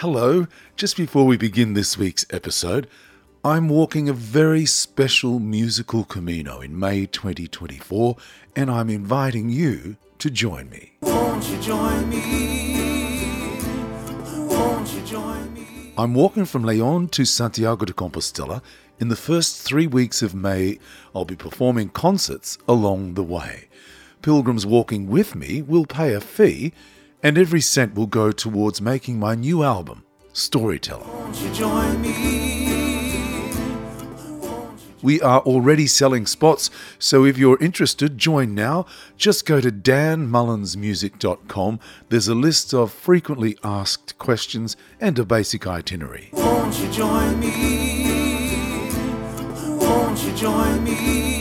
Hello, just before we begin this week's episode, I'm walking a very special musical Camino in May 2024, and I'm inviting you to join me. Won't you join me? Won't you join me? I'm walking from Leon to Santiago de Compostela. In the first three weeks of May, I'll be performing concerts along the way. Pilgrims walking with me will pay a fee, and every cent will go towards making my new album, Storyteller. Won't you join me? We are already selling spots, so if you're interested, join now. Just go to danmullinsmusic.com. There's a list of frequently asked questions and a basic itinerary. Won't you join me? Won't you join me?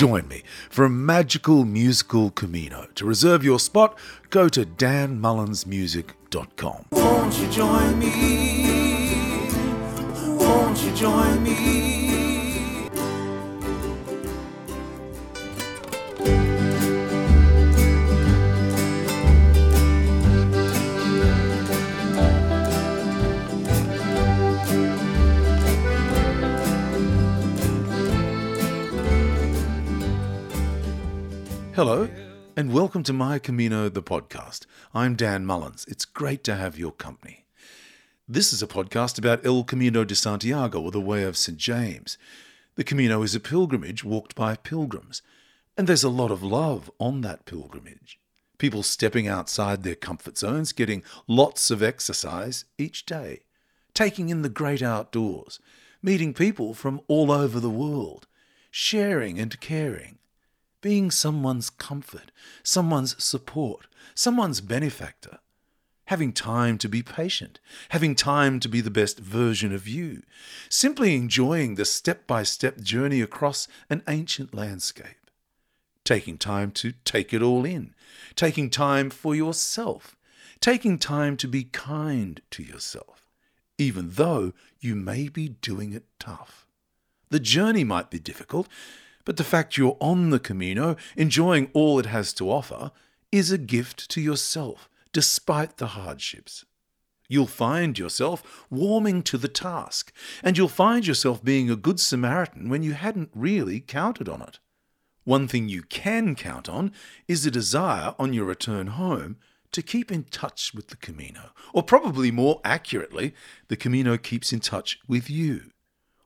Join me for a magical musical Camino. To reserve your spot, go to danmullinsmusic.com. Won't you join me? Won't you join me? Hello, and welcome to My Camino, the podcast. I'm Dan Mullins. It's great to have your company. This is a podcast about El Camino de Santiago, or the Way of St. James. The Camino is a pilgrimage walked by pilgrims, and there's a lot of love on that pilgrimage. People stepping outside their comfort zones, getting lots of exercise each day, taking in the great outdoors, meeting people from all over the world, sharing and caring being someone's comfort, someone's support, someone's benefactor, having time to be patient, having time to be the best version of you, simply enjoying the step by step journey across an ancient landscape, taking time to take it all in, taking time for yourself, taking time to be kind to yourself, even though you may be doing it tough. The journey might be difficult, but the fact you're on the Camino, enjoying all it has to offer, is a gift to yourself, despite the hardships. You'll find yourself warming to the task, and you'll find yourself being a good Samaritan when you hadn't really counted on it. One thing you can count on is a desire on your return home to keep in touch with the Camino, or probably more accurately, the Camino keeps in touch with you.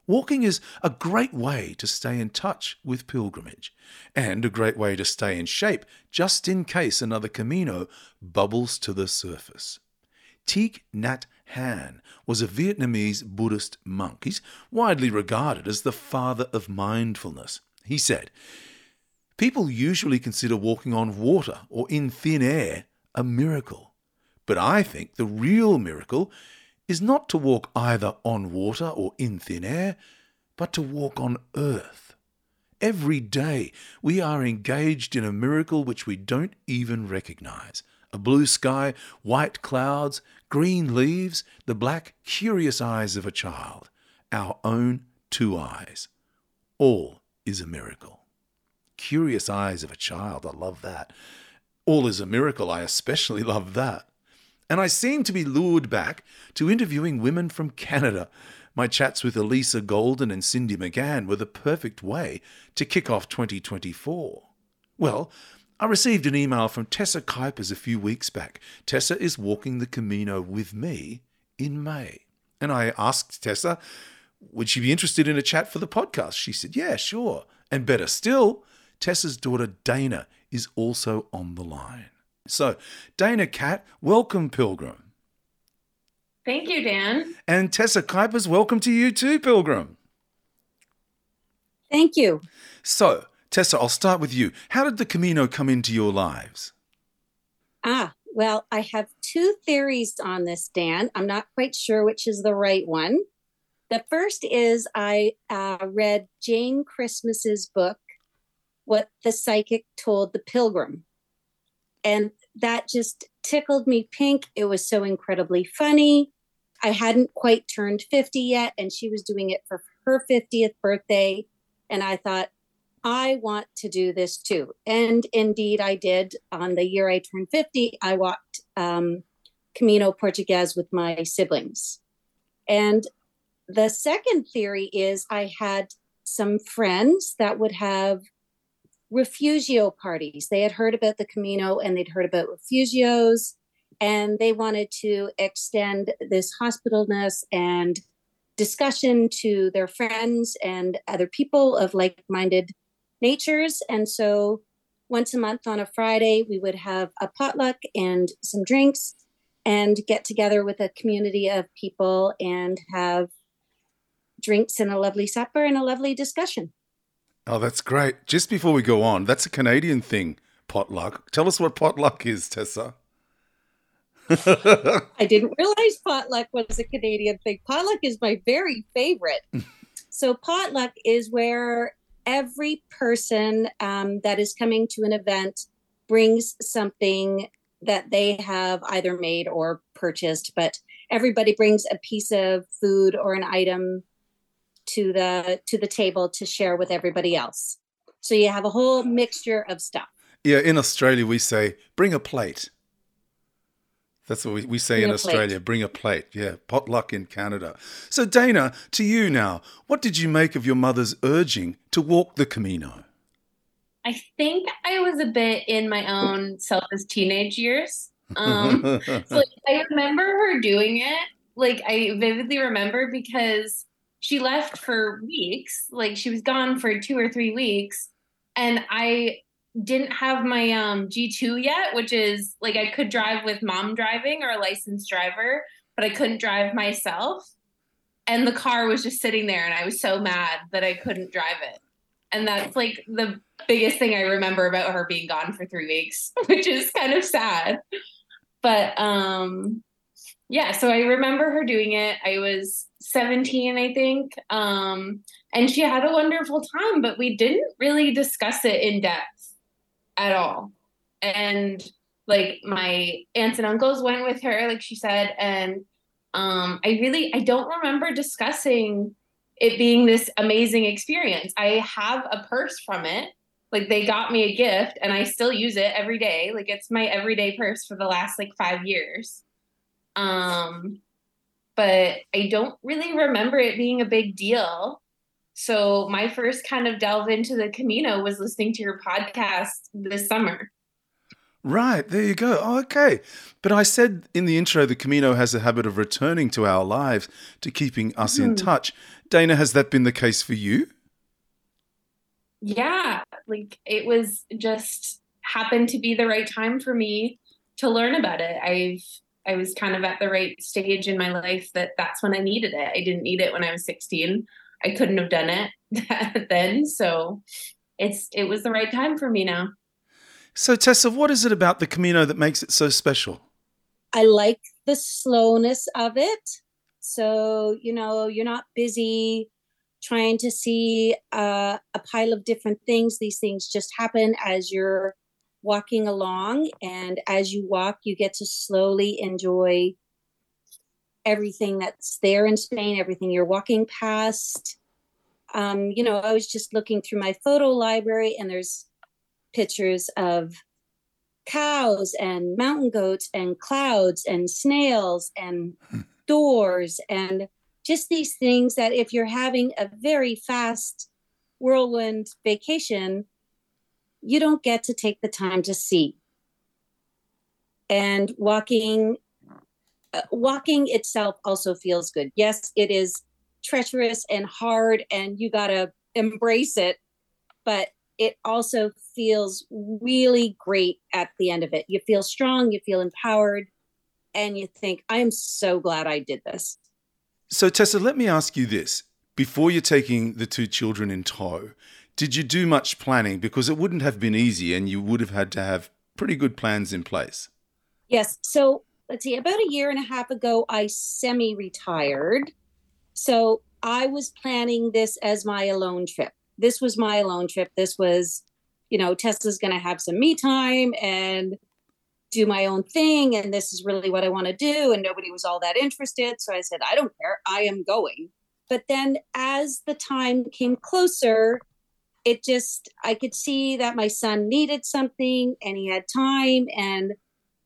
Walking is a great way to stay in touch with pilgrimage, and a great way to stay in shape just in case another Camino bubbles to the surface. Thich Nhat Hanh was a Vietnamese Buddhist monk. He's widely regarded as the father of mindfulness. He said, People usually consider walking on water or in thin air a miracle. But I think the real miracle is not to walk either on water or in thin air, but to walk on earth. Every day we are engaged in a miracle which we don't even recognize. A blue sky, white clouds, green leaves, the black, curious eyes of a child, our own two eyes. All is a miracle. Curious eyes of a child, I love that. All is a miracle, I especially love that and I seem to be lured back to interviewing women from Canada. My chats with Elisa Golden and Cindy McGann were the perfect way to kick off 2024. Well, I received an email from Tessa Kuipers a few weeks back. Tessa is walking the Camino with me in May. And I asked Tessa, would she be interested in a chat for the podcast? She said, yeah, sure. And better still, Tessa's daughter Dana is also on the line. So, Dana Catt, welcome, Pilgrim. Thank you, Dan. And Tessa Kuipers, welcome to you too, Pilgrim. Thank you. So, Tessa, I'll start with you. How did the Camino come into your lives? Ah, well, I have two theories on this, Dan. I'm not quite sure which is the right one. The first is I uh, read Jane Christmas's book, What the Psychic Told the Pilgrim and that just tickled me pink. It was so incredibly funny. I hadn't quite turned 50 yet, and she was doing it for her 50th birthday. And I thought, I want to do this too. And indeed, I did. On the year I turned 50, I walked um, Camino Portugues with my siblings. And the second theory is I had some friends that would have refugio parties. They had heard about the Camino and they'd heard about refugios, and they wanted to extend this hospitalness and discussion to their friends and other people of like minded natures. And so once a month on a Friday, we would have a potluck and some drinks and get together with a community of people and have drinks and a lovely supper and a lovely discussion. Oh, that's great. Just before we go on, that's a Canadian thing, potluck. Tell us what potluck is, Tessa. I didn't realize potluck was a Canadian thing. Potluck is my very favorite. so, potluck is where every person um, that is coming to an event brings something that they have either made or purchased, but everybody brings a piece of food or an item to the to the table to share with everybody else. So you have a whole mixture of stuff. Yeah, in Australia we say bring a plate. That's what we, we say bring in Australia. Plate. Bring a plate. Yeah, potluck in Canada. So, Dana, to you now, what did you make of your mother's urging to walk the Camino? I think I was a bit in my own selfish teenage years. Um, so like, I remember her doing it. Like, I vividly remember because she left for weeks. Like, she was gone for two or three weeks. And I didn't have my um, G2 yet, which is like I could drive with mom driving or a licensed driver, but I couldn't drive myself. And the car was just sitting there, and I was so mad that I couldn't drive it. And that's like the biggest thing I remember about her being gone for three weeks, which is kind of sad. But um, yeah, so I remember her doing it. I was 17, I think. Um, and she had a wonderful time, but we didn't really discuss it in depth at all. And like my aunts and uncles went with her, like she said, and um, I really I don't remember discussing it being this amazing experience. I have a purse from it. Like they got me a gift and I still use it every day. Like it's my everyday purse for the last like 5 years. Um but I don't really remember it being a big deal. So my first kind of delve into the Camino was listening to your podcast this summer. Right, there you go. Oh, okay. But I said in the intro, the Camino has a habit of returning to our lives to keeping us mm. in hmm. touch. Dana, has that been the case for you? Yeah, like it was just happened to be the right time for me to learn about it. I've I was kind of at the right stage in my life that that's when I needed it. I didn't need it when I was 16. I couldn't have done it then. So it's it was the right time for me now. So Tessa, what is it about the Camino that makes it so special? I like the slowness of it. So, you know, you're not busy trying to see uh, a pile of different things. These things just happen as you're walking along. And as you walk, you get to slowly enjoy everything that's there in Spain, everything you're walking past. Um, you know, I was just looking through my photo library and there's pictures of cows and mountain goats and clouds and snails and doors and just these things that if you're having a very fast whirlwind vacation, you don't get to take the time to see. And walking uh, walking itself also feels good. Yes, it is treacherous and hard and you got to embrace it, but it also feels really great at the end of it. You feel strong, you feel empowered, and you think, I'm so glad I did this. So, Tessa, let me ask you this. Before you're taking the two children in tow, did you do much planning? Because it wouldn't have been easy and you would have had to have pretty good plans in place. Yes. So, let's see, about a year and a half ago, I semi retired. So I was planning this as my alone trip. This was my alone trip. This was, you know, Tessa's going to have some me time and do my own thing. And this is really what I want to do. And nobody was all that interested. So I said, I don't care. I am going. But then as the time came closer, it just, I could see that my son needed something and he had time. And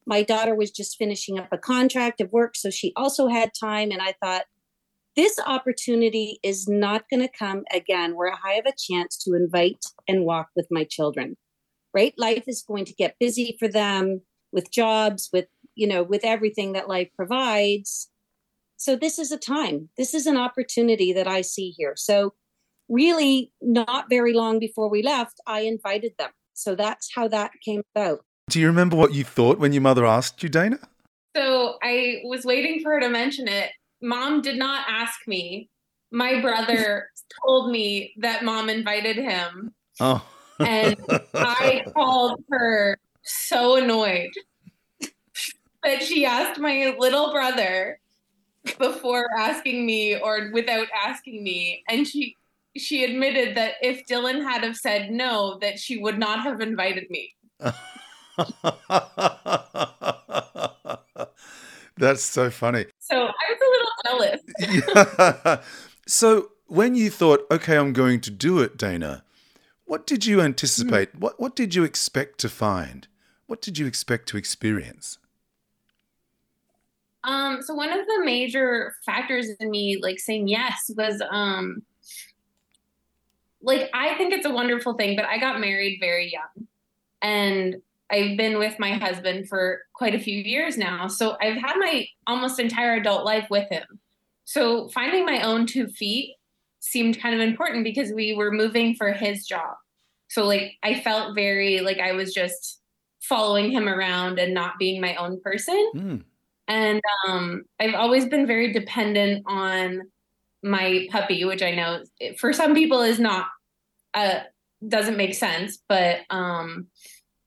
My daughter was just finishing up a contract of work, so she also had time. And I thought, this opportunity is not going to come again where I have a chance to invite and walk with my children, right? Life is going to get busy for them with jobs, with, you know, with everything that life provides. So this is a time, this is an opportunity that I see here. So, really, not very long before we left, I invited them. So that's how that came about. Do you remember what you thought when your mother asked you, Dana? So I was waiting for her to mention it. Mom did not ask me. My brother told me that mom invited him. Oh. And I called her so annoyed that she asked my little brother before asking me or without asking me. And she she admitted that if Dylan had have said no, that she would not have invited me. That's so funny. So I was a little jealous. Yeah. so when you thought, okay, I'm going to do it, Dana, what did you anticipate? What what did you expect to find? What did you expect to experience? Um, so one of the major factors in me like saying yes was um like I think it's a wonderful thing, but I got married very young. And I've been with my husband for quite a few years now. So I've had my almost entire adult life with him. So finding my own two feet seemed kind of important because we were moving for his job. So like I felt very like I was just following him around and not being my own person. Mm. And um, I've always been very dependent on my puppy, which I know for some people is not uh, doesn't make sense, but um,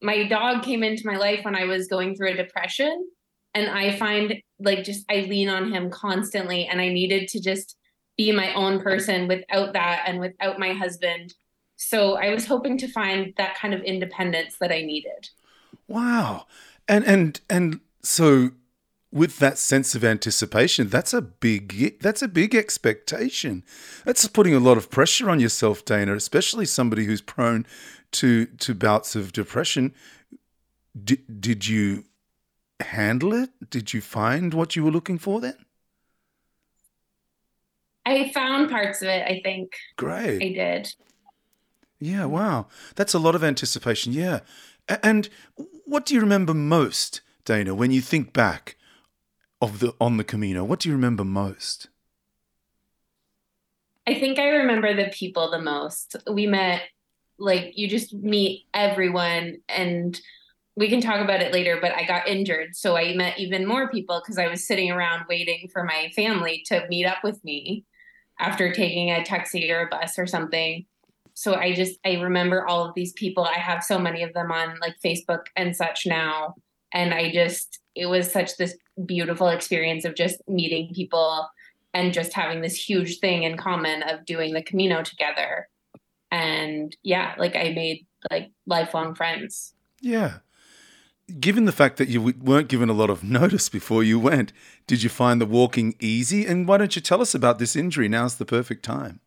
my dog came into my life when I was going through a depression, and I find like just I lean on him constantly, and I needed to just be my own person without that and without my husband. So I was hoping to find that kind of independence that I needed. Wow. And and and so with that sense of anticipation, that's a big that's a big expectation. That's putting a lot of pressure on yourself, Dana, especially somebody who's prone to to bouts of depression. Did did you handle it? Did you find what you were looking for then? I found parts of it, I think. Great. I did. Yeah, wow. That's a lot of anticipation. Yeah. And what do you remember most, Dana, when you think back of the on the Camino? What do you remember most? I think I remember the people the most. We met, like, you just meet everyone, and we can talk about it later, but I got injured. So I met even more people because I was sitting around waiting for my family to meet up with me after taking a taxi or a bus or something. So I just, I remember all of these people. I have so many of them on like Facebook and such now. And I just, it was such this beautiful experience of just meeting people and just having this huge thing in common of doing the Camino together. And yeah, like I made like lifelong friends. Yeah. Given the fact that you weren't given a lot of notice before you went, did you find the walking easy? And why don't you tell us about this injury? Now's the perfect time.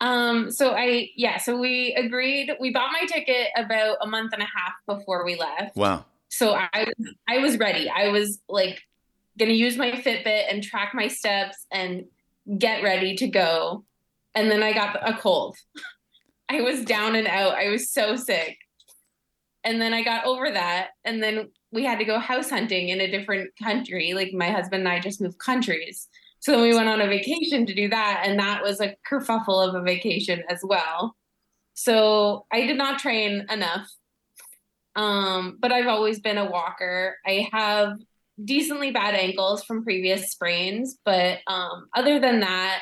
Um, so I, yeah, so we agreed, we bought my ticket about a month and a half before we left. Wow. So I, I was ready. I was like going to use my Fitbit and track my steps and get ready to go. And then I got a cold. I was down and out. I was so sick. And then I got over that. And then we had to go house hunting in a different country. Like my husband and I just moved countries. So then we went on a vacation to do that. And that was a kerfuffle of a vacation as well. So I did not train enough. Um, but I've always been a walker. I have decently bad ankles from previous sprains, but um, other than that,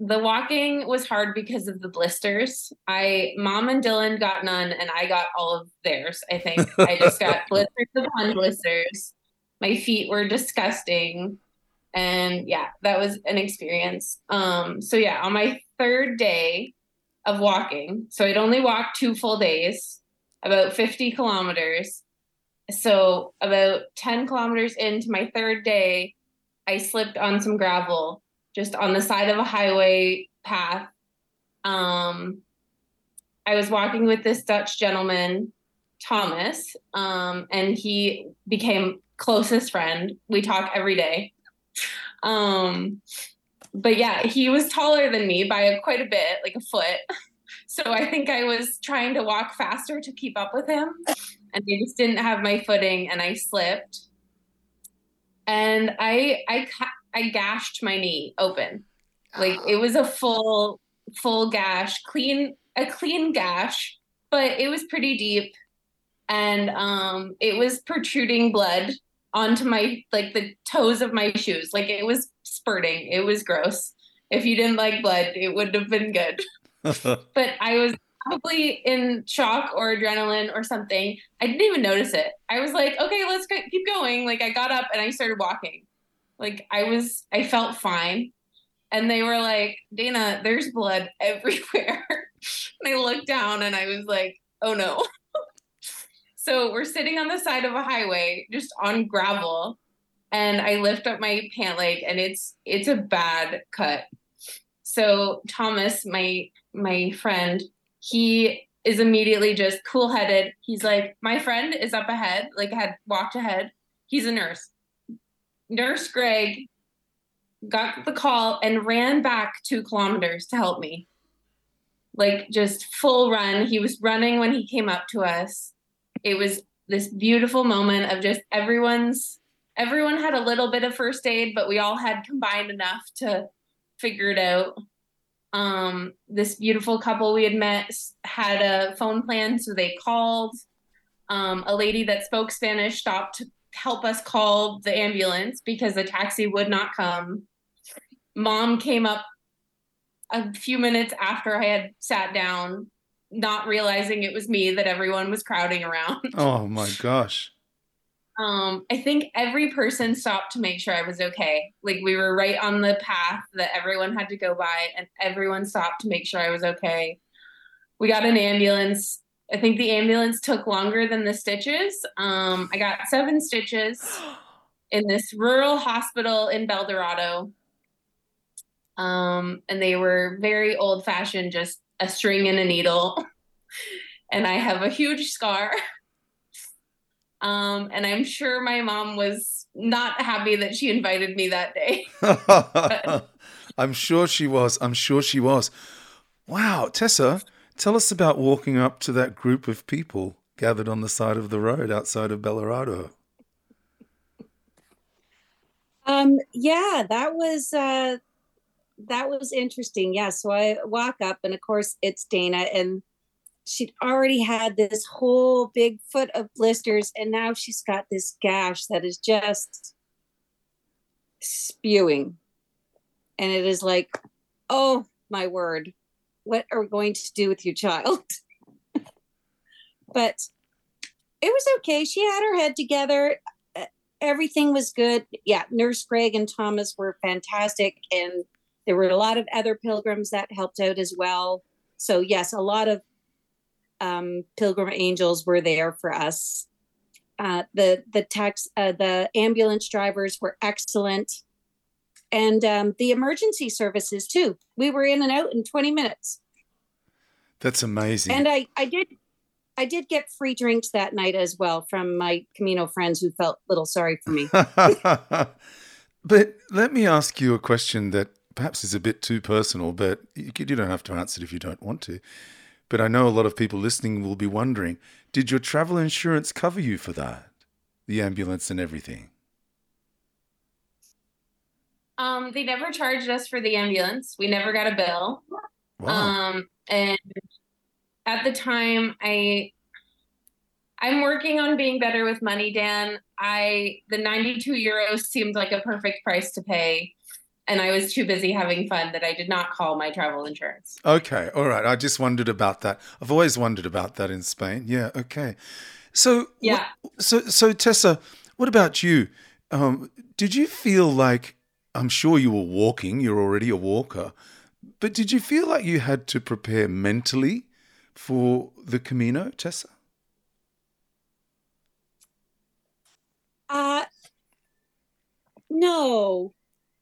the walking was hard because of the blisters. I mom and Dylan got none and I got all of theirs. I think I just got blisters upon blisters. My feet were disgusting. And yeah, that was an experience. Um so yeah, on my third day of walking, so I'd only walked two full days, about 50 kilometers. So about 10 kilometers into my third day, I slipped on some gravel just on the side of a highway path. Um, I was walking with this Dutch gentleman Thomas, um, and he became closest friend. We talk every day. Um, but yeah, he was taller than me by quite a bit, like a foot. So I think I was trying to walk faster to keep up with him, and I just didn't have my footing, and I slipped, and I I I gashed my knee open, like it was a full full gash, clean a clean gash, but it was pretty deep, and um, it was protruding blood onto my like the toes of my shoes, like it was spurting. It was gross. If you didn't like blood, it wouldn't have been good. but I was probably in shock or adrenaline or something. I didn't even notice it. I was like, okay, let's keep going. Like I got up and I started walking. Like I was, I felt fine. And they were like, Dana, there's blood everywhere. and I looked down and I was like, oh no. so we're sitting on the side of a highway, just on gravel. And I lift up my pant leg and it's it's a bad cut. So Thomas, my my friend, he is immediately just cool headed. He's like, my friend is up ahead, like had walked ahead. He's a nurse. Nurse Greg got the call and ran back two kilometers to help me. Like just full run. He was running when he came up to us. It was this beautiful moment of just everyone's everyone had a little bit of first aid, but we all had combined enough to figure it out um, this beautiful couple we had met had a phone plan, so they called. Um, a lady that spoke Spanish stopped to help us call the ambulance because the taxi would not come. Mom came up a few minutes after I had sat down, not realizing it was me that everyone was crowding around. Oh my gosh. Um, I think every person stopped to make sure I was okay. Like we were right on the path that everyone had to go by, and everyone stopped to make sure I was okay. We got an ambulance. I think the ambulance took longer than the stitches. Um, I got seven stitches in this rural hospital in Belorado. Um, and they were very old fashioned, just a string and a needle. and I have a huge scar Um, and I'm sure my mom was not happy that she invited me that day. I'm sure she was. I'm sure she was. Wow, Tessa, tell us about walking up to that group of people gathered on the side of the road outside of Belorado. Um, yeah, that was uh, that was interesting. Yeah, so I walk up, and of course it's Dana, and she'd already had this whole big foot of blisters and now she's got this gash that is just spewing. And it is like oh my word what are we going to do with your child? But it was okay. She had her head together. Everything was good. Yeah nurse greg and thomas were fantastic and there were a lot of other pilgrims that helped out as well. So yes a lot of um, Pilgrim Angels were there for us. Uh, the the tax uh, the ambulance drivers were excellent, and um, the emergency services too. We were in and out in twenty minutes. That's amazing. And I I did I did get free drinks that night as well from my Camino friends who felt a little sorry for me. but let me ask you a question that perhaps is a bit too personal, but you, you don't have to answer it if you don't want to. But I know a lot of people listening will be wondering did your travel insurance cover you for that? The ambulance and everything? Um, they never charged us for the ambulance. We never got a bill. Wow. Um, and at the time, I I'm working on being better with money, Dan. I the 92 euros seemed like a perfect price to pay and I was too busy having fun that I did not call my travel insurance. Okay, all right. I just wondered about that. I've always wondered about that in Spain. Yeah, okay. So yeah. so so Tessa, what about you? Um, did you feel like I'm sure you were walking, you're already a walker, but did you feel like you had to prepare mentally for the Camino, Tessa? Uh no,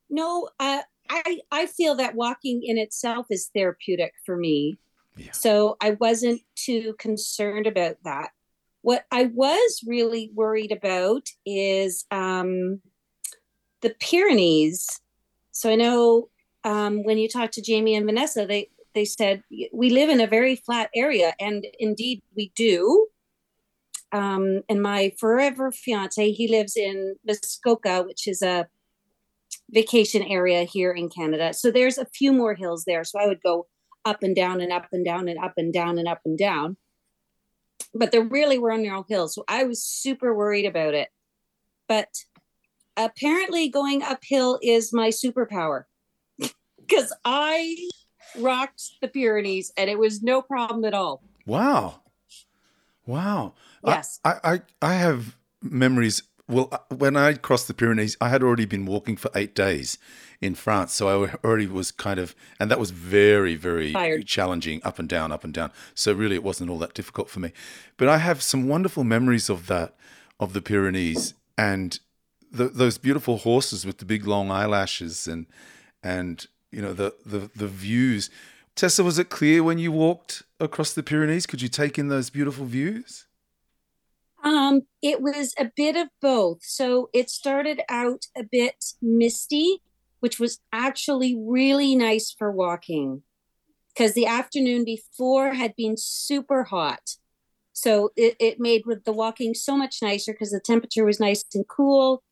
no, uh, I I feel that walking in itself is therapeutic for me. Yeah. So I wasn't too concerned about that. What I was really worried about is um, the Pyrenees. So I know um, when you talk to Jamie and Vanessa, they they said we live in a very flat area, and indeed we do. Um, and my forever fiance, he lives in Muskoka, which is a vacation area here in Canada. So there's a few more hills there. So I would go up and down and up and down and up and down and up and down but there really were no hills. So I was super worried about it. But apparently, going uphill is my superpower because I rocked the Pyrenees and it was no problem at all. Wow. Wow. Yes. I, I, I have memories. Well, uh, when I crossed the Pyrenees, I had already been walking for eight days in France. So I already was kind of, and that was very, very Tired. challenging up and down, up and down. So really, it wasn't all that difficult for me. But I have some wonderful memories of that, of the Pyrenees, and the, those beautiful horses with the big long eyelashes, and and you know the the the views. Tessa, was it clear when you walked across the Pyrenees? Could you take in those beautiful views? Um, it was a bit of both. So it started out a bit misty, which was actually really nice for walking because the afternoon before had been super hot. So it, it made the walking so much nicer because the temperature was nice and cool.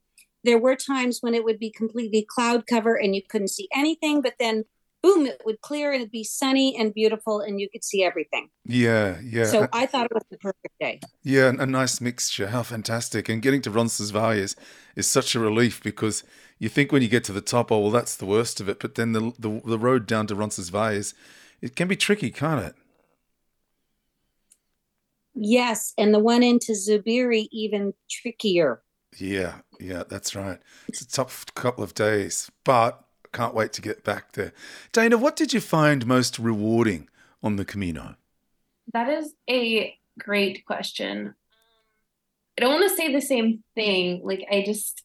There were times when it would be completely cloud cover and you couldn't see anything, but then boom, it would clear and it'd be sunny and beautiful and you could see everything. Yeah, yeah. So uh, I thought it was the perfect day. Yeah, a nice mixture. How fantastic. And getting to Roncesvalles is such a relief because you think when you get to the top, oh, well, that's the worst of it. But then the, the, the road down to Roncesvalles, it can be tricky, can't it? Yes, and the one into Zubiri even trickier. Yeah, yeah, that's right. It's a tough couple of days, but can't wait to get back there. Dana, what did you find most rewarding on the Camino? That is a great question. I don't want to say the same thing. Like, I just,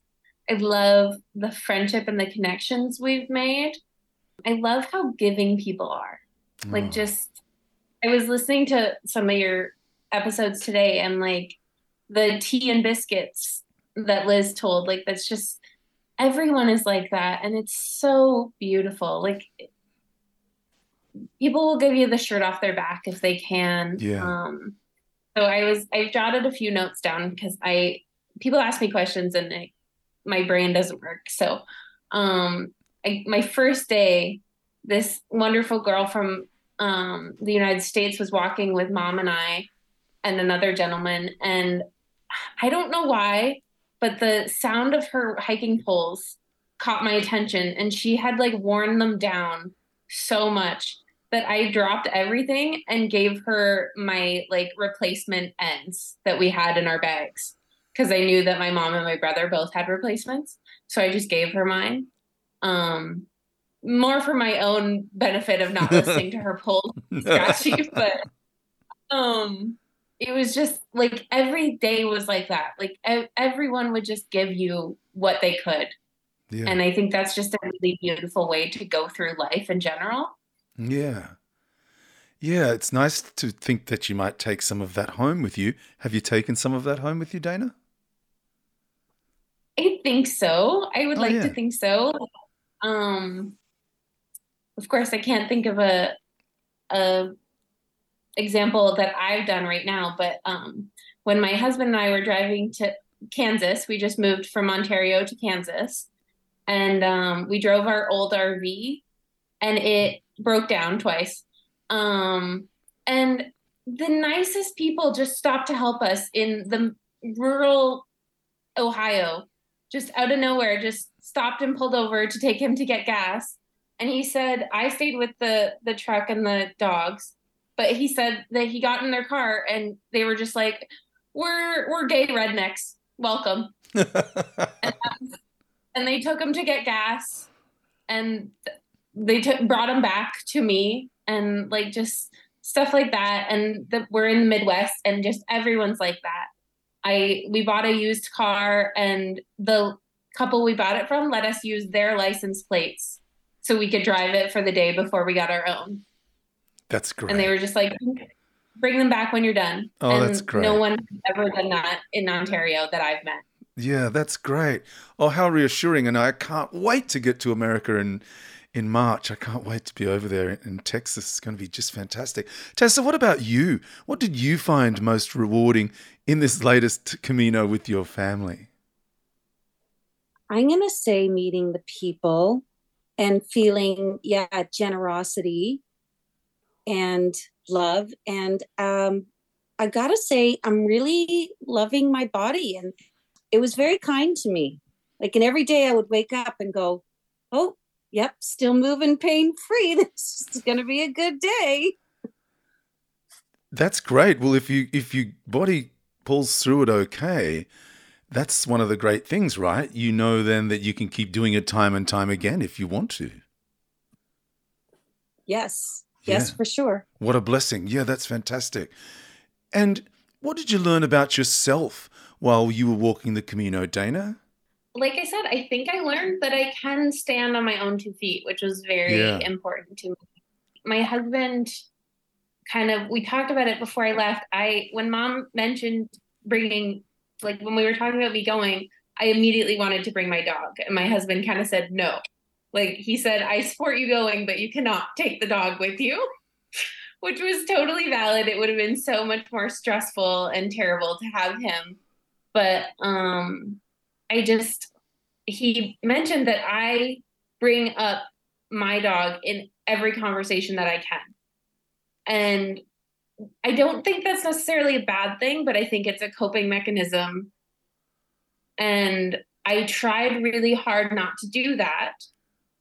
I love the friendship and the connections we've made. I love how giving people are. Like, Oh. just, I was listening to some of your episodes today and like the tea and biscuits that Liz told, like, that's just, everyone is like that. And it's so beautiful. Like, people will give you the shirt off their back if they can. Yeah. Um, so I was I jotted a few notes down because I people ask me questions and I, my brain doesn't work. So um, I, my first day, this wonderful girl from um, the United States was walking with mom and I and another gentleman, and I don't know why, but the sound of her hiking poles caught my attention, and she had like worn them down so much that I dropped everything and gave her my like replacement ends that we had in our bags because I knew that my mom and my brother both had replacements. So I just gave her mine. Um more for my own benefit of not listening to her pull scratchy, but um it was just like every day was like that. Like e- everyone would just give you what they could. Yeah. And I think that's just a really beautiful way to go through life in general. Yeah. Yeah, it's nice to think that you might take some of that home with you. Have you taken some of that home with you, Dana? I think so. I would Oh, like yeah. to think so. Um, of course, I can't think of a a example that I've done right now, but um, when my husband and I were driving to Kansas, we just moved from Ontario to Kansas, and um, we drove our old RV, and it broke down twice. Um, and the nicest people just stopped to help us in the rural Ohio just out of nowhere just stopped and pulled over to take him to get gas. And he said i stayed with the the truck and the dogs but he said that he got in their car and they were just like we're we're gay rednecks. Welcome. And they took him to get gas and they took brought him back to me and like just stuff like that. And the, we're in the midwest and just everyone's like that. I we bought a used car and the couple we bought it from let us use their license plates so we could drive it for the day before we got our own. That's great. And they were just like bring them back when you're done. Oh, and that's great. No one has ever done that in Ontario that I've met. Yeah, that's great. Oh, how reassuring. And I can't wait to get to America in, in March. I can't wait to be over there in, in Texas. It's going to be just fantastic. Tessa, what about you? What did you find most rewarding in this latest Camino with your family? I'm going to say meeting the people and feeling, yeah, generosity and love. And um, I got to say, I'm really loving my body. And it was very kind to me. Like, and every day I would wake up and go, oh, yep, still moving pain free. This is going to be a good day. That's great. Well, if you if your body pulls through it okay, that's one of the great things, right? You know then that you can keep doing it time and time again if you want to. Yes. Yes, Yeah. for sure. What a blessing. Yeah, that's fantastic. And what did you learn about yourself while you were walking the Camino, Dana? Like I said, I think I learned that I can stand on my own two feet, which was very Yeah. important to me. My husband kind of we talked about it before I left. I when mom mentioned bringing like when we were talking about me going, I immediately wanted to bring my dog and my husband kind of said no. Like he said I support you going, but you cannot take the dog with you. Which was totally valid. It would have been so much more stressful and terrible to have him. But um I just he mentioned that I bring up my dog in every conversation that I can. And I don't think that's necessarily a bad thing, but I think it's a coping mechanism. And I tried really hard not to do that.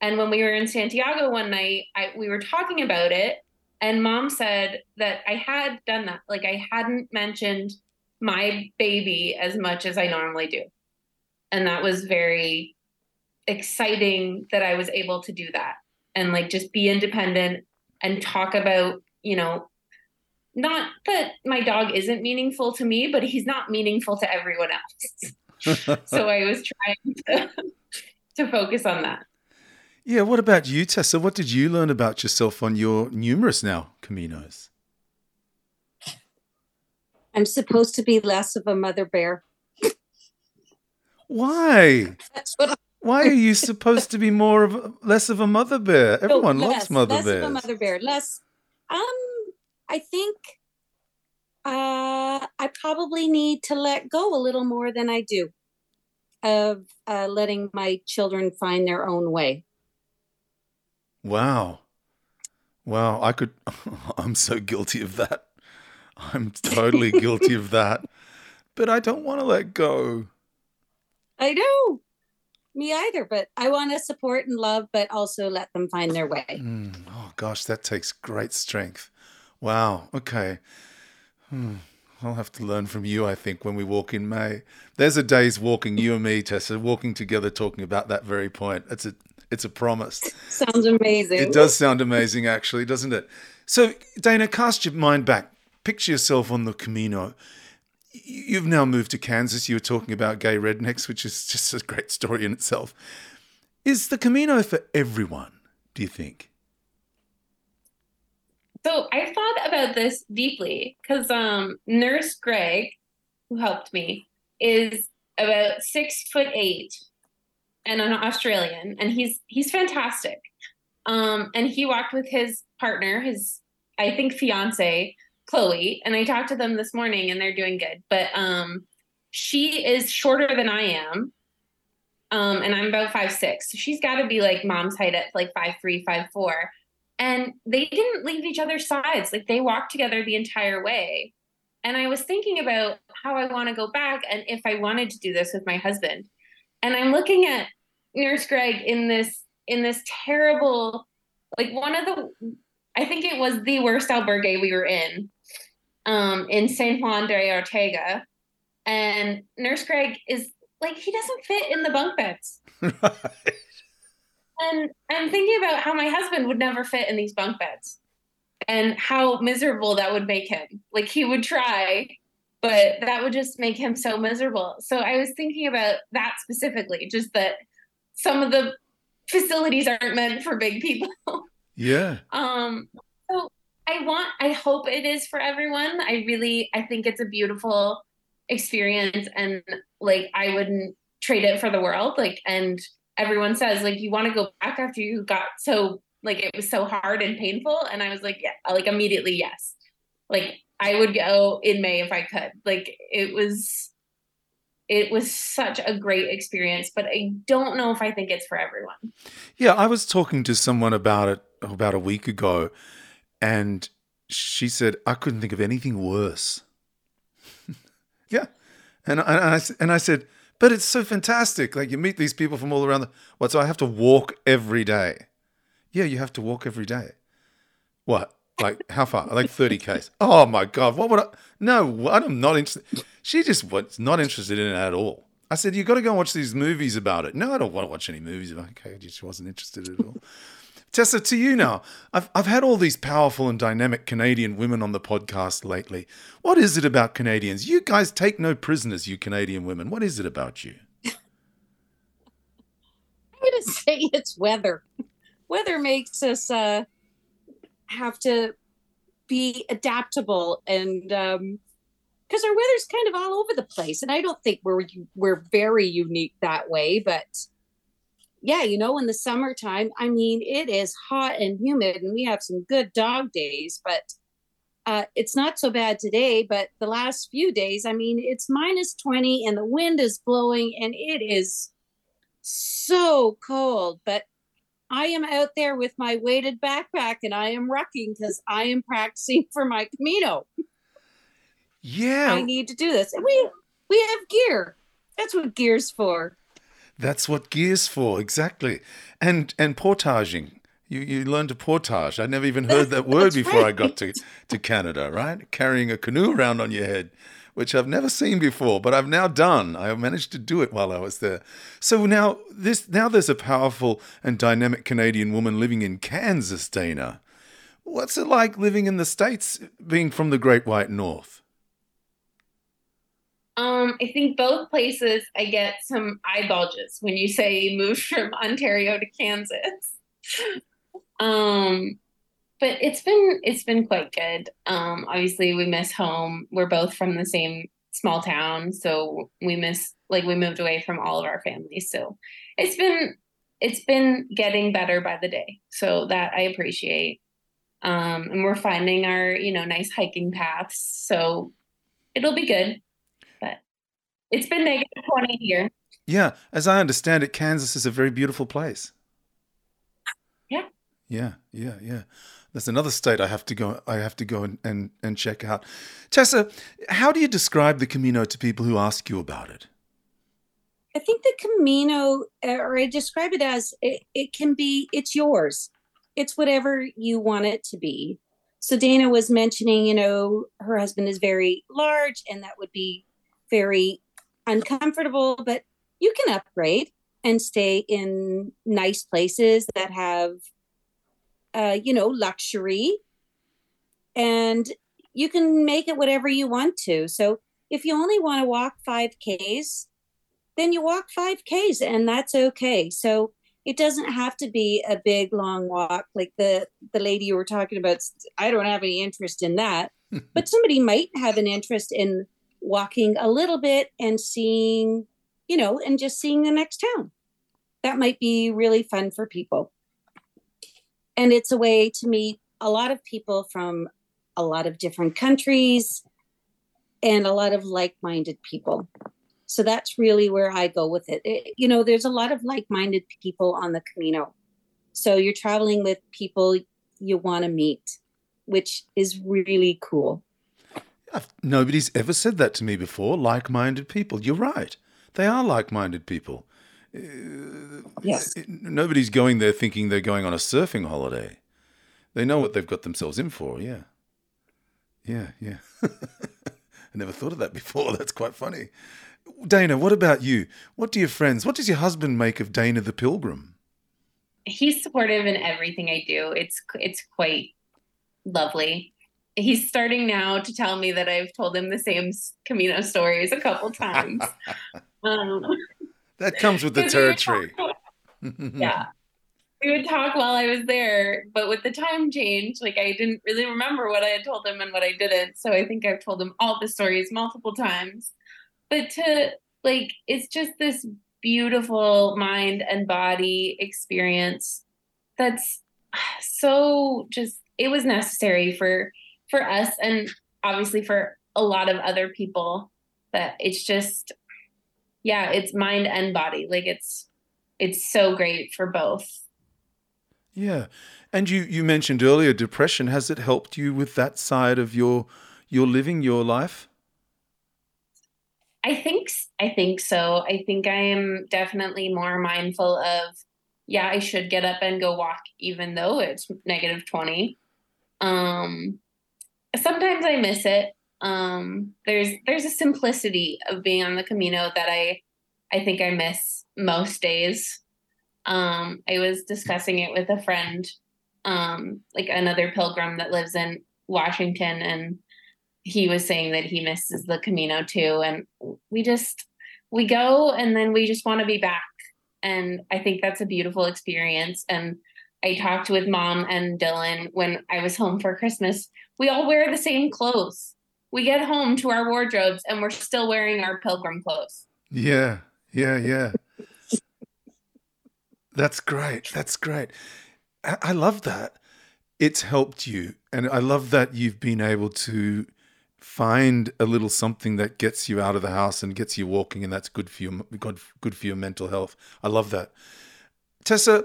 And when we were in Santiago one night, I, we were talking about it, and mom said that I had done that. Like I hadn't mentioned my baby as much as I normally do. And that was very exciting that I was able to do that and like just be independent and talk about, you know, not that my dog isn't meaningful to me, but he's not meaningful to everyone else. so I was trying to, to focus on that. Yeah, what about you, Tessa? What did you learn about yourself on your numerous now Caminos? I'm supposed to be less of a mother bear. Why? Why are you supposed to be more of a, less of a mother bear? Everyone No, loves less, mother less bears. Of a mother bear. Less. Um, I think uh, I probably need to let go a little more than I do of uh, letting my children find their own way. Wow. Wow, I could I'm so guilty of that. I'm totally guilty of that. But I don't want to let go. I know. Me either, but I want to support and love, but also let them find their way. Mm, oh gosh, that takes great strength. Wow. Okay. Hmm. I'll have to learn from you, I think, when we walk in May. There's a day's walking, you and me, Tessa, walking together, talking about that very point. It's a it's a promise. Sounds amazing. It does sound amazing, actually, doesn't it? So, Dana, cast your mind back. Picture yourself on the Camino. You've now moved to Kansas. You were talking about gay rednecks, which is just a great story in itself. Is the Camino for everyone, do you think? So I thought about this deeply because um, Nurse Greg, who helped me, is about six foot eight and an Australian, and he's he's fantastic. Um, and he walked with his partner, his I think fiance Chloe, and I talked to them this morning, and they're doing good. But um, she is shorter than I am, um, and I'm about five six. So she's got to be like mom's height at like five three, five four and they didn't leave each other's sides like they walked together the entire way and i was thinking about how i want to go back and if i wanted to do this with my husband and i'm looking at nurse greg in this in this terrible like one of the i think it was the worst albergue we were in um in San juan de ortega and nurse greg is like he doesn't fit in the bunk beds and I'm thinking about how my husband would never fit in these bunk beds and how miserable that would make him. Like he would try, but that would just make him so miserable. So I was thinking about that specifically, just that some of the facilities aren't meant for big people. yeah. um so I want, I hope it is for everyone. I really, I think it's a beautiful experience and like I wouldn't trade it for the world. Like, and everyone says like you want to go back after you got so like it was so hard and painful and i was like yeah like immediately yes like i would go in may if i could like it was it was such a great experience but i don't know if i think it's for everyone Yeah, I was talking to someone about it about a week ago, and she said I couldn't think of anything worse. yeah, and I, and I and I said, but it's so fantastic. Like you meet these people from all around the. What? So I have to walk every day. Yeah, you have to walk every day. What? Like how far? Like thirty k's. Oh my god! What would I? No, I'm not interested. She just was not interested in it at all. I said, "You got to go watch these movies about it." No, I don't want to watch any movies about. it. Okay, just wasn't interested at all. Tessa, to you now. I've I've had all these powerful and dynamic Canadian women on the podcast lately. What is it about Canadians? You guys take no prisoners, you Canadian women. What is it about you? I'm going to say it's weather. Weather makes us uh, have to be adaptable, and because our weather's kind of all over the place, and I don't think we're we're very unique that way. But yeah, you know, in the summertime, I mean, it is hot and humid, and we have some good dog days, but. Uh, it's not so bad today, but the last few days, I mean, it's minus 20 and the wind is blowing and it is so cold, but I am out there with my weighted backpack and I am rucking because I am practicing for my Camino. Yeah, I need to do this. And we we have gear. That's what gear's for. That's what gear's for, exactly. And and portaging. You you learn to portage. I never even heard that word before I got to, to Canada, right? Carrying a canoe around on your head, which I've never seen before, but I've now done. I managed to do it while I was there. So now this now there's a powerful and dynamic Canadian woman living in Kansas, Dana. What's it like living in the States being from the Great White North? Um, I think both places I get some eye bulges when you say you moved from Ontario to Kansas. Um, but it's been it's been quite good. Um, obviously we miss home. We're both from the same small town, so we miss like we moved away from all of our families. So it's been it's been getting better by the day. So that I appreciate. Um, and we're finding our, you know, nice hiking paths. So it'll be good. But it's been negative 20 here. Yeah, as I understand it, Kansas is a very beautiful place. Yeah. Yeah, yeah, yeah. There's another state I have to go. I have to go and, and, and check out. Tessa, how do you describe the Camino to people who ask you about it? I think the Camino, or I describe it as it, it can be, it's yours. It's whatever you want it to be. So Dana was mentioning, you know, her husband is very large and that would be very uncomfortable, but you can upgrade and stay in nice places that have, uh, you know, luxury. And you can make it whatever you want to. So if you only want to walk 5Ks, then you walk 5Ks and that's okay. So it doesn't have to be a big long walk like the the lady you were talking about. I don't have any interest in that. but somebody might have an interest in walking a little bit and seeing, you know, and just seeing the next town. That might be really fun for people. And it's a way to meet a lot of people from a lot of different countries and a lot of like-minded people. So that's really where I go with it. It- You know, there's a lot of like-minded people on the Camino. So you're traveling with people you want to meet, which is really cool. Nobody's ever said that to me before. Like minded people. You're right. They are like minded people. Yes. Nobody's going there thinking they're going on a surfing holiday. They know what they've got themselves in for. Yeah. Yeah, yeah. I never thought of that before. That's quite funny. Dana, what about you? What do your friends, what does your husband make of Dana the Pilgrim? He's supportive in everything I do. It's it's quite lovely. He's starting now to tell me that I've told him the same Camino stories a couple times. um, That comes with the Because we were territory. yeah. we would talk while I was there, but with the time change, like I didn't really remember what I had told him and what I didn't. So I think I've told him all the stories multiple times. But to like, it's just this beautiful mind and body experience that's so just it was necessary for for us and obviously for a lot of other people that it's just yeah it's mind and body like it's it's so great for both Yeah. And you, you mentioned earlier depression. Has it helped you with that side of your your living, your life? I think I think so. I think I am definitely more mindful of yeah, I should get up and go walk even though it's negative 20. Um sometimes I miss it. Um there's there's a simplicity of being on the Camino that I I think I miss most days. Um I was discussing it with a friend um like another pilgrim that lives in Washington and he was saying that he misses the Camino too. And we just, we go and then we just want to be back. And I think that's a beautiful experience. And I talked with mom and Dylan when I was home for Christmas. We all wear the same clothes. We get home to our wardrobes and we're still wearing our pilgrim clothes. Yeah, yeah, yeah. That's great. That's great. I, love that. It's helped you. And I love that you've been able to find a little something that gets you out of the house and gets you walking, and that's good for your good, good for your mental health. I love that. Tessa,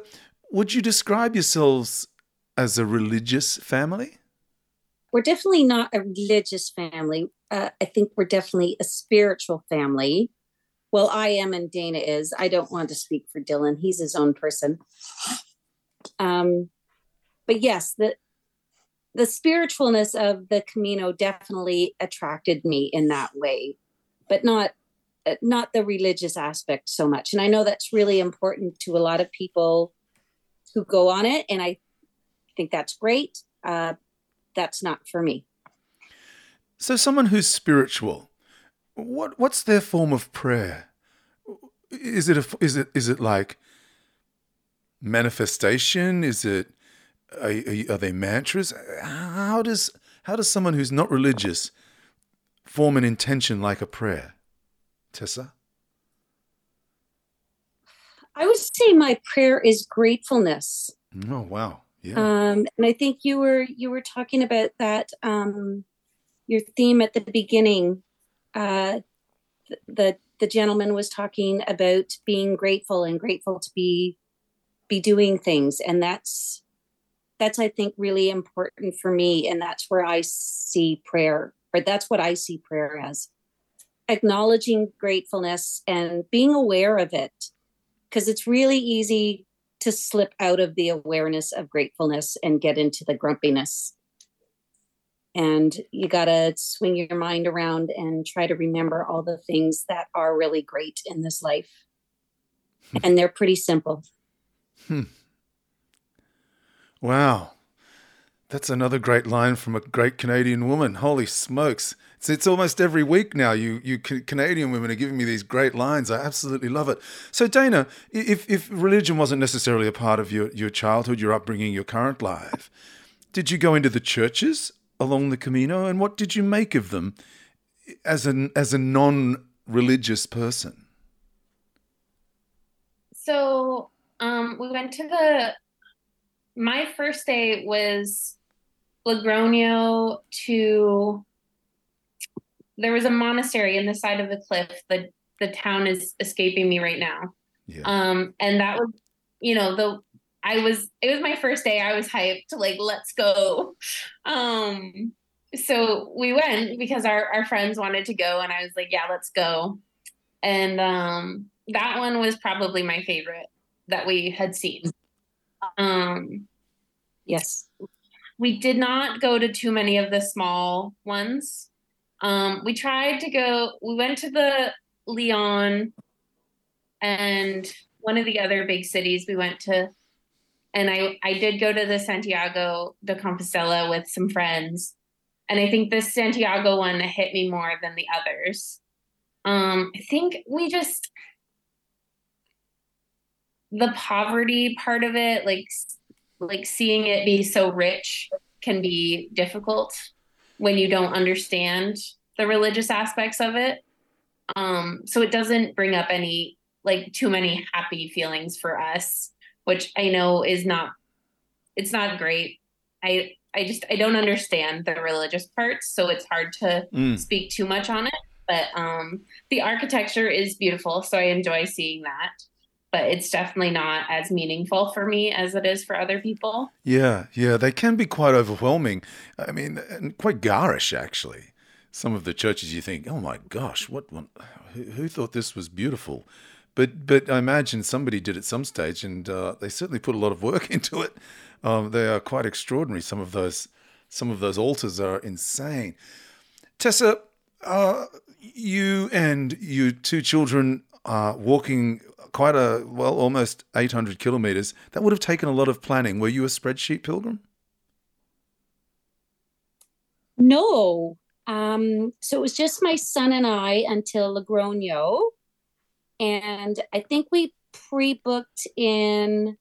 would you describe yourselves as a religious family? We're definitely not a religious family. Uh, I think we're definitely a spiritual family. Well, I am and Dana is. I don't want to speak for Dylan. He's his own person. Um, but yes, the the spiritualness of the Camino definitely attracted me in that way, but not uh, not the religious aspect so much. And I know that's really important to a lot of people who go on it, and I think that's great. Uh, that's not for me. So, someone who's spiritual, what what's their form of prayer? Is it a, is it is it like manifestation? Is it are, are they mantras? How does how does someone who's not religious form an intention like a prayer? Tessa, I would say my prayer is gratefulness. oh wow, Um, and I think you were you were talking about that um, your theme at the beginning. Uh, the the gentleman was talking about being grateful and grateful to be be doing things, and that's that's I think really important for me, and that's where I see prayer, or that's what I see prayer as. Acknowledging gratefulness and being aware of it, because it's really easy to slip out of the awareness of gratefulness and get into the grumpiness. And you got to swing your mind around and try to remember all the things that are really great in this life. and they're pretty simple. Hmm. wow. That's another great line from a great Canadian woman. Holy smokes. It's, it's almost every week now. You, you Canadian women are giving me these great lines. I absolutely love it. So, Dana, if, if religion wasn't necessarily a part of your, your childhood, your upbringing, your current life, did you go into the churches along the Camino? And what did you make of them as, an, as a non religious person? So um, we went to the, my first day was Logroño to, there was a monastery in the side of the cliff. The, the town is escaping me right now. Yeah. Um, and that was, you know, the I was it was my first day. I was hyped, like, let's go. Um, so we went because our, our friends wanted to go, and I was like, yeah, let's go. And um that one was probably my favorite that we had seen. Um Yes. we did not go to too many of the small ones. Um, we tried to go, we went to the Leon and one of the other big cities we went to. And I, I did go to the Santiago de Compostela with some friends. And I think the Santiago one hit me more than the others. Um, I think we just, the poverty part of it, like like seeing it be so rich can be difficult when you don't understand the religious aspects of it. Um, so it doesn't bring up any like too many happy feelings for us, which I know is not it's not great. I I just I don't understand the religious parts, so it's hard to Mm. speak too much on it. But um, the architecture is beautiful, so I enjoy seeing that. But it's definitely not as meaningful for me as it is for other people. Yeah, yeah, they can be quite overwhelming. I mean, and quite garish, actually. Some of the churches you think, oh my gosh, what, what who, thought this was beautiful? But but I imagine somebody did at some stage, and uh, they certainly put a lot of work into it. Um, they are quite extraordinary. Some of those some of those altars are insane. Tessa, uh, you and your two children are walking quite a well, almost 800 kilometers. That would have taken a lot of planning. Were you a spreadsheet pilgrim? No. Um, so it was just my son and I until Logroño. And I think we pre booked in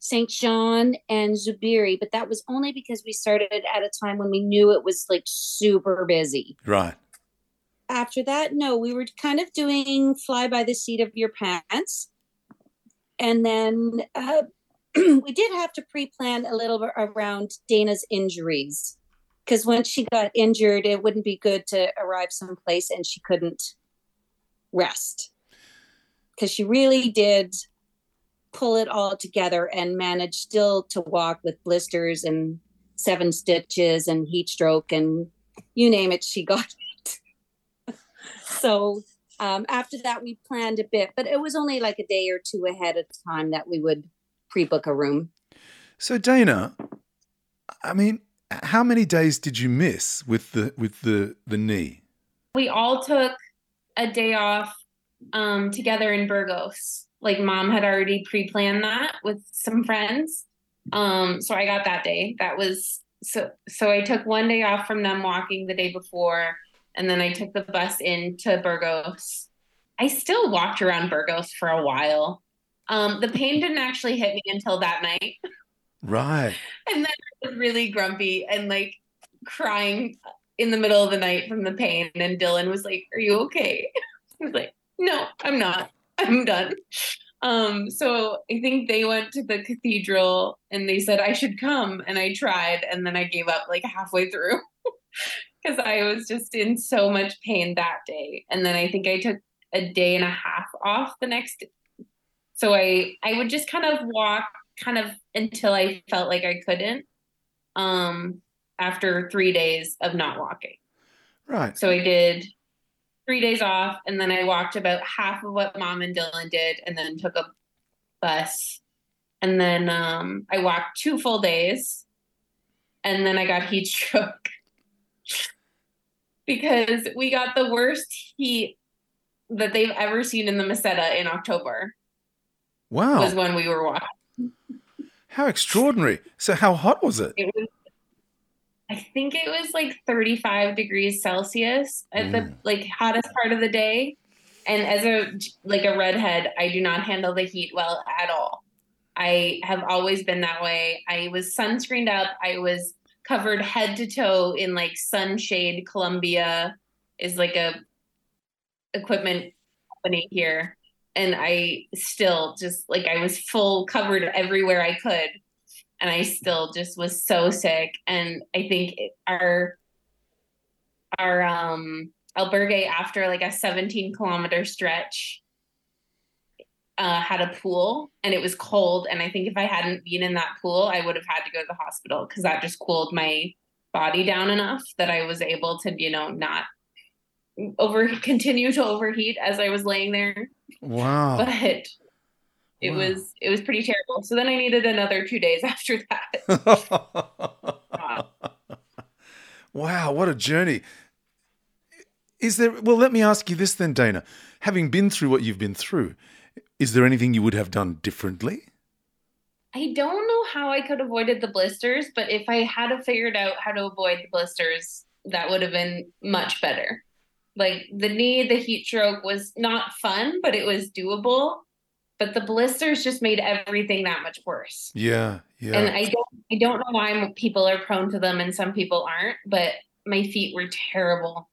St. John and Zubiri, but that was only because we started at a time when we knew it was like super busy. Right. After that, no, we were kind of doing fly by the seat of your pants. And then uh, we did have to pre plan a little bit around Dana's injuries because when she got injured, it wouldn't be good to arrive someplace and she couldn't rest because she really did pull it all together and manage still to walk with blisters and seven stitches and heat stroke and you name it, she got. So um, after that, we planned a bit, but it was only like a day or two ahead of time that we would pre book a room. So Dana, I mean, how many days did you miss with the with the the knee? We all took a day off um, together in Burgos. Like mom had already pre-planned that with some friends. Um, so I got that day. That was so so I took one day off from them walking the day before and then I took the bus into Burgos. I still walked around Burgos for a while. Um, the pain didn't actually hit me until that night. Right. And then I was really grumpy and like crying in the middle of the night from the pain. And Dylan was like, Are you okay? I was like, No, I'm not. I'm done. Um, so I think they went to the cathedral and they said I should come. And I tried. And then I gave up like halfway through because I was just in so much pain that day. And then I think I took a day and a half off the next. So I I would just kind of walk kind of until I felt like I couldn't. Um, after three days of not walking. Right. So I did three days off, and then I walked about half of what mom and Dylan did, and then took a bus. And then um, I walked two full days, and then I got heat stroke because we got the worst heat that they've ever seen in the Meseta in October. Wow. Was when we were walking. How extraordinary. So how hot was it? It was, I think it was like 35 degrees Celsius at the Mm. like hottest part of the day. And as a like a redhead, I do not handle the heat well at all. I have always been that way. I was sunscreened up. I was covered head to toe in like sunshade. Columbia is like a equipment company here. And I still just like I was full covered everywhere I could and I still just was so sick. And I think it- our our um albergue after like a 17 kilometer stretch uh, had a pool and it was cold. And I think if I hadn't been in that pool, I would have had to go to the hospital because that just cooled my body down enough that I was able to, you know, not over continue to overheat as I was laying there. Wow. But it Wow. was it was pretty terrible. So then I needed another two days after that. wow, what a journey. Is there, well, let me ask you this then, Dana. Having been through what you've been through, is there anything you would have done differently? I don't know how I could have avoided the blisters, but if I had figured out how to avoid the blisters, that would have been much better. Like the knee, the heat stroke was not fun, but it was doable. but the blisters just made everything that much worse. Yeah, yeah. And I don't I don't know why people are prone to them and some people aren't, but my feet were terrible.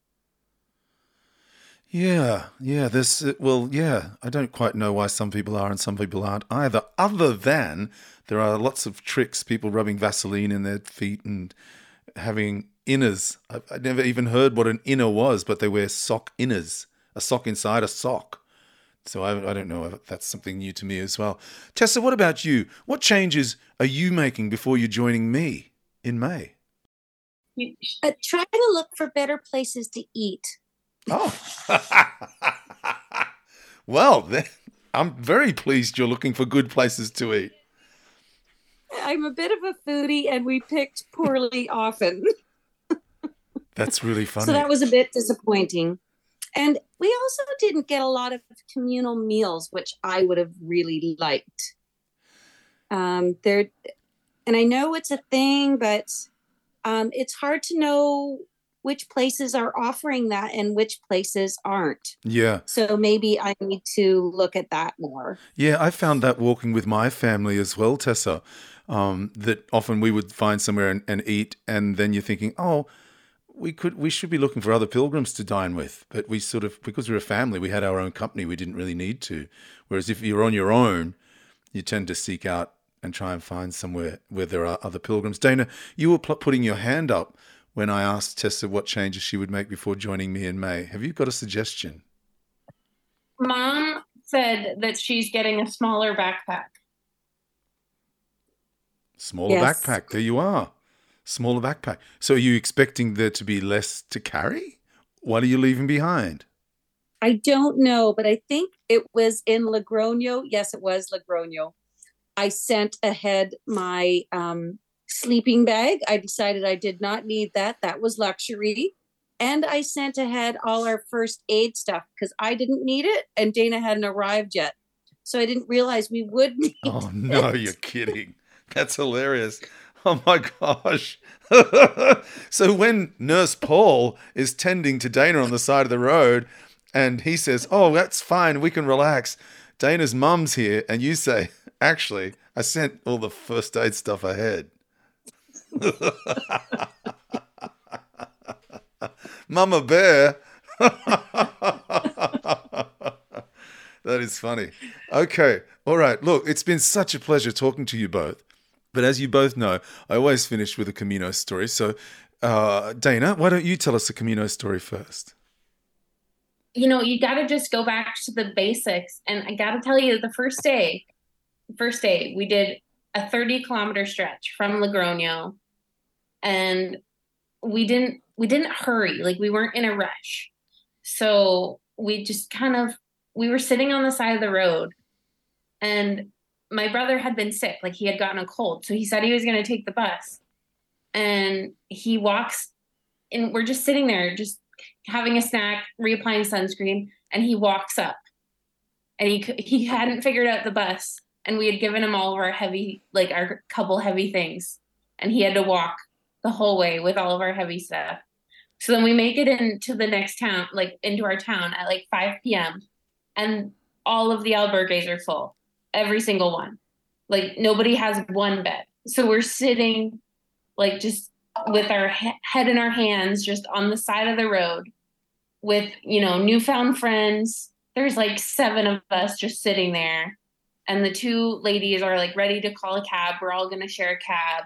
Yeah, yeah. This uh, well, yeah. I don't quite know why some people are and some people aren't either. Other than there are lots of tricks, people rubbing Vaseline in their feet and having inners. I, I never even heard what an inner was, but they wear sock inners, a sock inside a sock. So I, I don't know if that's something new to me as well. Tessa, what about you? What changes are you making before you're joining me in May? Uh, try to look for better places to eat. Oh. well, then, I'm very pleased you're looking for good places to eat. I'm a bit of a foodie, and we picked poorly often. That's really funny. So that was a bit disappointing. And we also didn't get a lot of communal meals, which I would have really liked. Um, there, and I know it's a thing, but um, it's hard to know which places are offering that and which places aren't. yeah. So maybe I need to look at that more. Yeah, I found that walking with my family as well, Tessa. Um, that often we would find somewhere and, and eat, and then you're thinking, oh, we could, we should be looking for other pilgrims to dine with, but we sort of because we're a family, we had our own company, we didn't really need to. Whereas if you're on your own, you tend to seek out and try and find somewhere where there are other pilgrims. Dana, you were pl- putting your hand up when I asked Tessa what changes she would make before joining me in May. Have you got a suggestion? Mom said that she's getting a smaller backpack. Smaller Yes. backpack. There you are. Smaller backpack. So are you expecting there to be less to carry? What are you leaving behind? I don't know, but I think it was in Logroño. Yes, it was Logroño. I sent ahead my um, sleeping bag. I decided I did not need that. That was luxury. And I sent ahead all our first aid stuff because I didn't need it and Dana hadn't arrived yet. So I didn't realize we would need Oh no, you're kidding. That's hilarious. Oh my gosh. so when Nurse Paul is tending to Dana on the side of the road and he says, Oh, that's fine, we can relax. Dana's mum's here, and you say, Actually, I sent all the first aid stuff ahead. Mama Bear. that is funny. Okay. All right. Look, it's been such a pleasure talking to you both. But as you both know, I always finish with a Camino story. So, uh, Dana, why don't you tell us a Camino story first? You know, you got to just go back to the basics. And I got to tell you, the first day, first day, we did a 30 kilometer stretch from Logroño, and we didn't we didn't hurry. Like we weren't in a rush. So we just kind of we were sitting on the side of the road, and my brother had been sick. Like he had gotten a cold, so he said he was going to take the bus, and he walks, and we're just sitting there, just having a snack, reapplying sunscreen, and he walks up, and he he hadn't figured out the bus, and we had given him all of our heavy, like our couple heavy things, and he had to walk the whole way with all of our heavy stuff. So then we make it into the next town, like into our town at like 5 p.m. And all of the albergues are full, every single one. Like nobody has one bed. So we're sitting like just with our he- head in our hands, just on the side of the road with, you know, newfound friends. There's like seven of us just sitting there. And the two ladies are like ready to call a cab. We're all going to share a cab.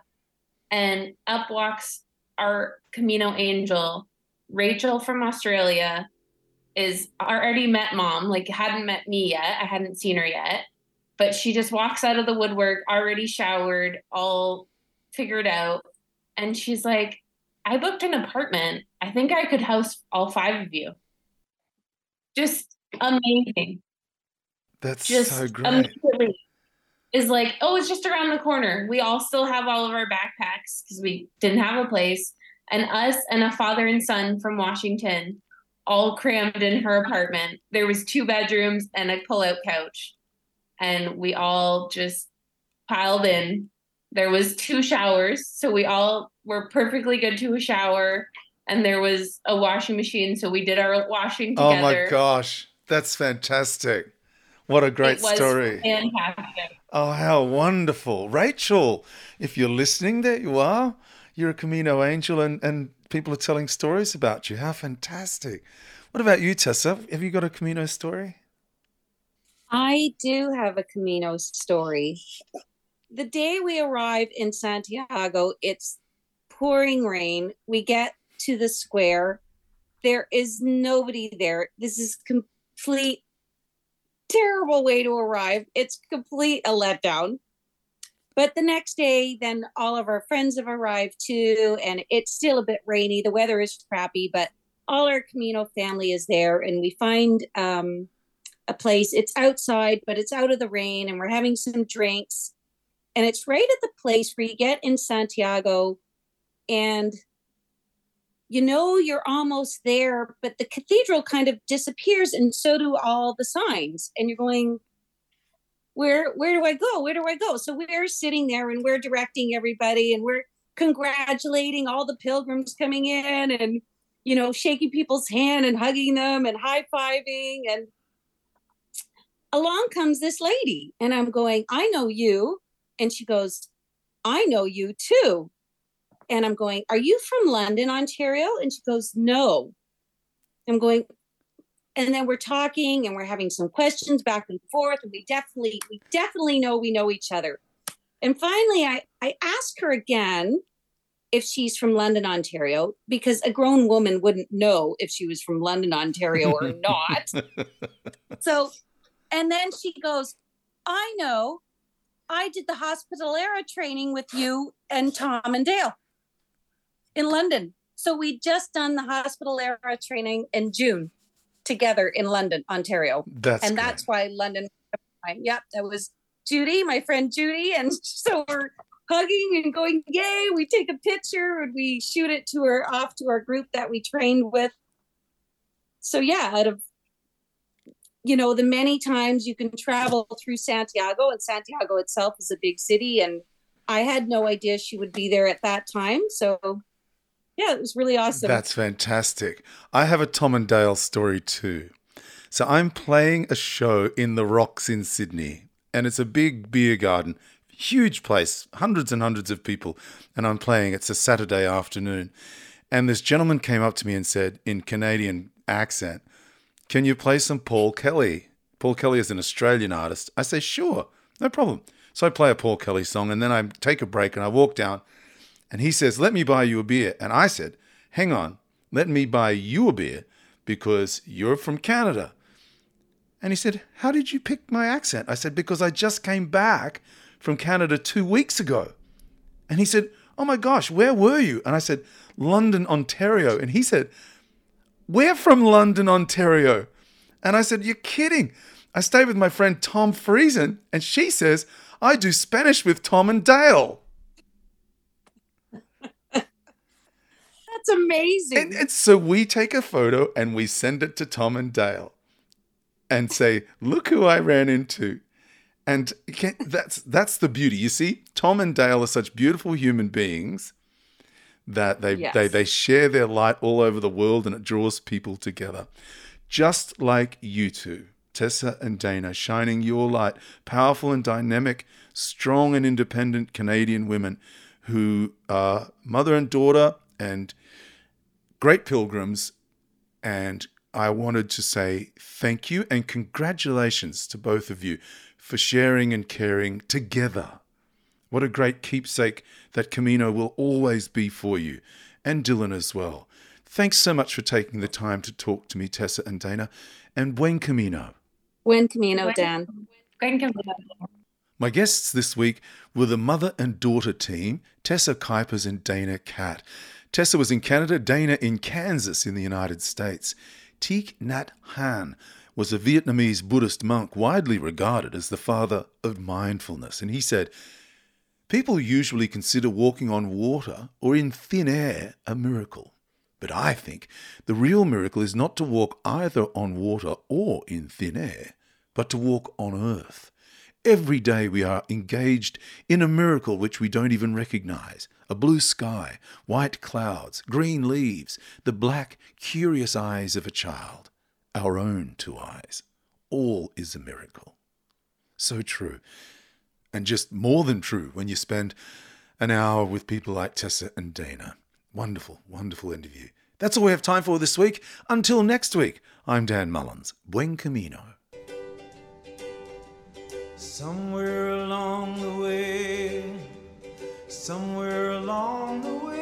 And up walks our Camino angel, Rachel from Australia, is already met mom, like hadn't met me yet. I hadn't seen her yet. But she just walks out of the woodwork, already showered, all figured out. And she's like, I booked an apartment. I think I could house all five of you. Just amazing That's just so great. is like, oh, it's just around the corner. We all still have all of our backpacks because we didn't have a place. And us and a father and son from Washington all crammed in her apartment. There was two bedrooms and a pull-out couch. And we all just piled in. There was two showers, so we all were perfectly good to a shower. And there was a washing machine, so we did our washing together. oh my gosh. That's fantastic. What a great it was story. Fantastic. Oh, how wonderful. Rachel, if you're listening, there you are. You're a Camino angel, and, and people are telling stories about you. How fantastic. What about you, Tessa? Have you got a Camino story? I do have a Camino story. The day we arrive in Santiago, it's pouring rain. We get to the square. There is nobody there. This is complete terrible way to arrive. It's complete a letdown. But the next day, then all of our friends have arrived too, and it's still a bit rainy. The weather is crappy, but all our Camino family is there, and we find um, a place. It's outside, but it's out of the rain, and we're having some drinks. And it's right at the place where you get in Santiago, and you know you're almost there, but the cathedral kind of disappears, and so do all the signs. And you're going, where where do I go? Where do I go? So we're sitting there and we're directing everybody, and we're congratulating all the pilgrims coming in, and you know, shaking people's hand and hugging them and high fiving. And along comes this lady, and I'm going, I know you. And she goes, I know you too. And I'm going, Are you from London, Ontario? And she goes, No. I'm going, and then we're talking and we're having some questions back and forth. And we definitely, we definitely know we know each other. And finally, I, I ask her again if she's from London, Ontario, because a grown woman wouldn't know if she was from London, Ontario or not. so, and then she goes, I know. I did the Hospitalera training with you and Tom and Dale in London. So we just done the Hospitalera training in June together in London, Ontario. That's and that's why London. Yep, that was Judy, my friend Judy, and so we're hugging and going, yay! We take a picture and we shoot it to her off to our group that we trained with. So yeah, out of you know the many times you can travel through Santiago, and Santiago itself is a big city, and I had no idea she would be there at that time. So yeah, it was really awesome. That's fantastic. I have a Tom and Dale story too. So I'm playing a show in the Rocks in Sydney, and it's a big beer garden, huge place, hundreds and hundreds of people, and I'm playing. It's a Saturday afternoon, and this gentleman came up to me and said in Canadian accent, "Can you play some Paul Kelly?" Paul Kelly is an Australian artist. I say, "Sure, no problem." So I play a Paul Kelly song, and then I take a break and I walk down and he says, Let me buy you a beer. And I said, Hang on, let me buy you a beer because you're from Canada. And he said, How did you pick my accent? I said, Because I just came back from Canada two weeks ago. And he said, Oh my gosh, where were you? And I said, London, Ontario. And he said, We're from London, Ontario. And I said, You're kidding. I stay with my friend Tom Friesen, and she says, I do Spanish with Tom and Dale. That's amazing. And, and so we take a photo and we send it to Tom and Dale and say, look who I ran into. And that's that's the beauty. You see, Tom and Dale are such beautiful human beings that they, Yes. they they share their light all over the world and it draws people together. Just like you two, Tessa and Dana, shining your light, powerful and dynamic, strong and independent Canadian women who are mother and daughter and great pilgrims. And I wanted to say thank you and congratulations to both of you for sharing and caring together. What a great keepsake that Camino will always be for you, and Dylan as well. Thanks so much for taking the time to talk to me, Tessa and Dana. And buen Camino. Buen Camino, Dan. Going to My guests this week were the mother and daughter team, Tessa Kuipers and Dana Catt. Tessa was in Canada, Dana in Kansas in the United States. Thich Nhat Hanh was a Vietnamese Buddhist monk widely regarded as the father of mindfulness. And he said, People usually consider walking on water or in thin air a miracle. But I think the real miracle is not to walk either on water or in thin air, but to walk on earth. Every day we are engaged in a miracle which we don't even recognize a blue sky, white clouds, green leaves, the black, curious eyes of a child, our own two eyes. all is a miracle. So true. And just more than true when you spend an hour with people like Tessa and Dana. Wonderful, wonderful interview. That's all we have time for this week. Until next week, I'm Dan Mullins. Buen Camino. Somewhere along the way, somewhere along the way.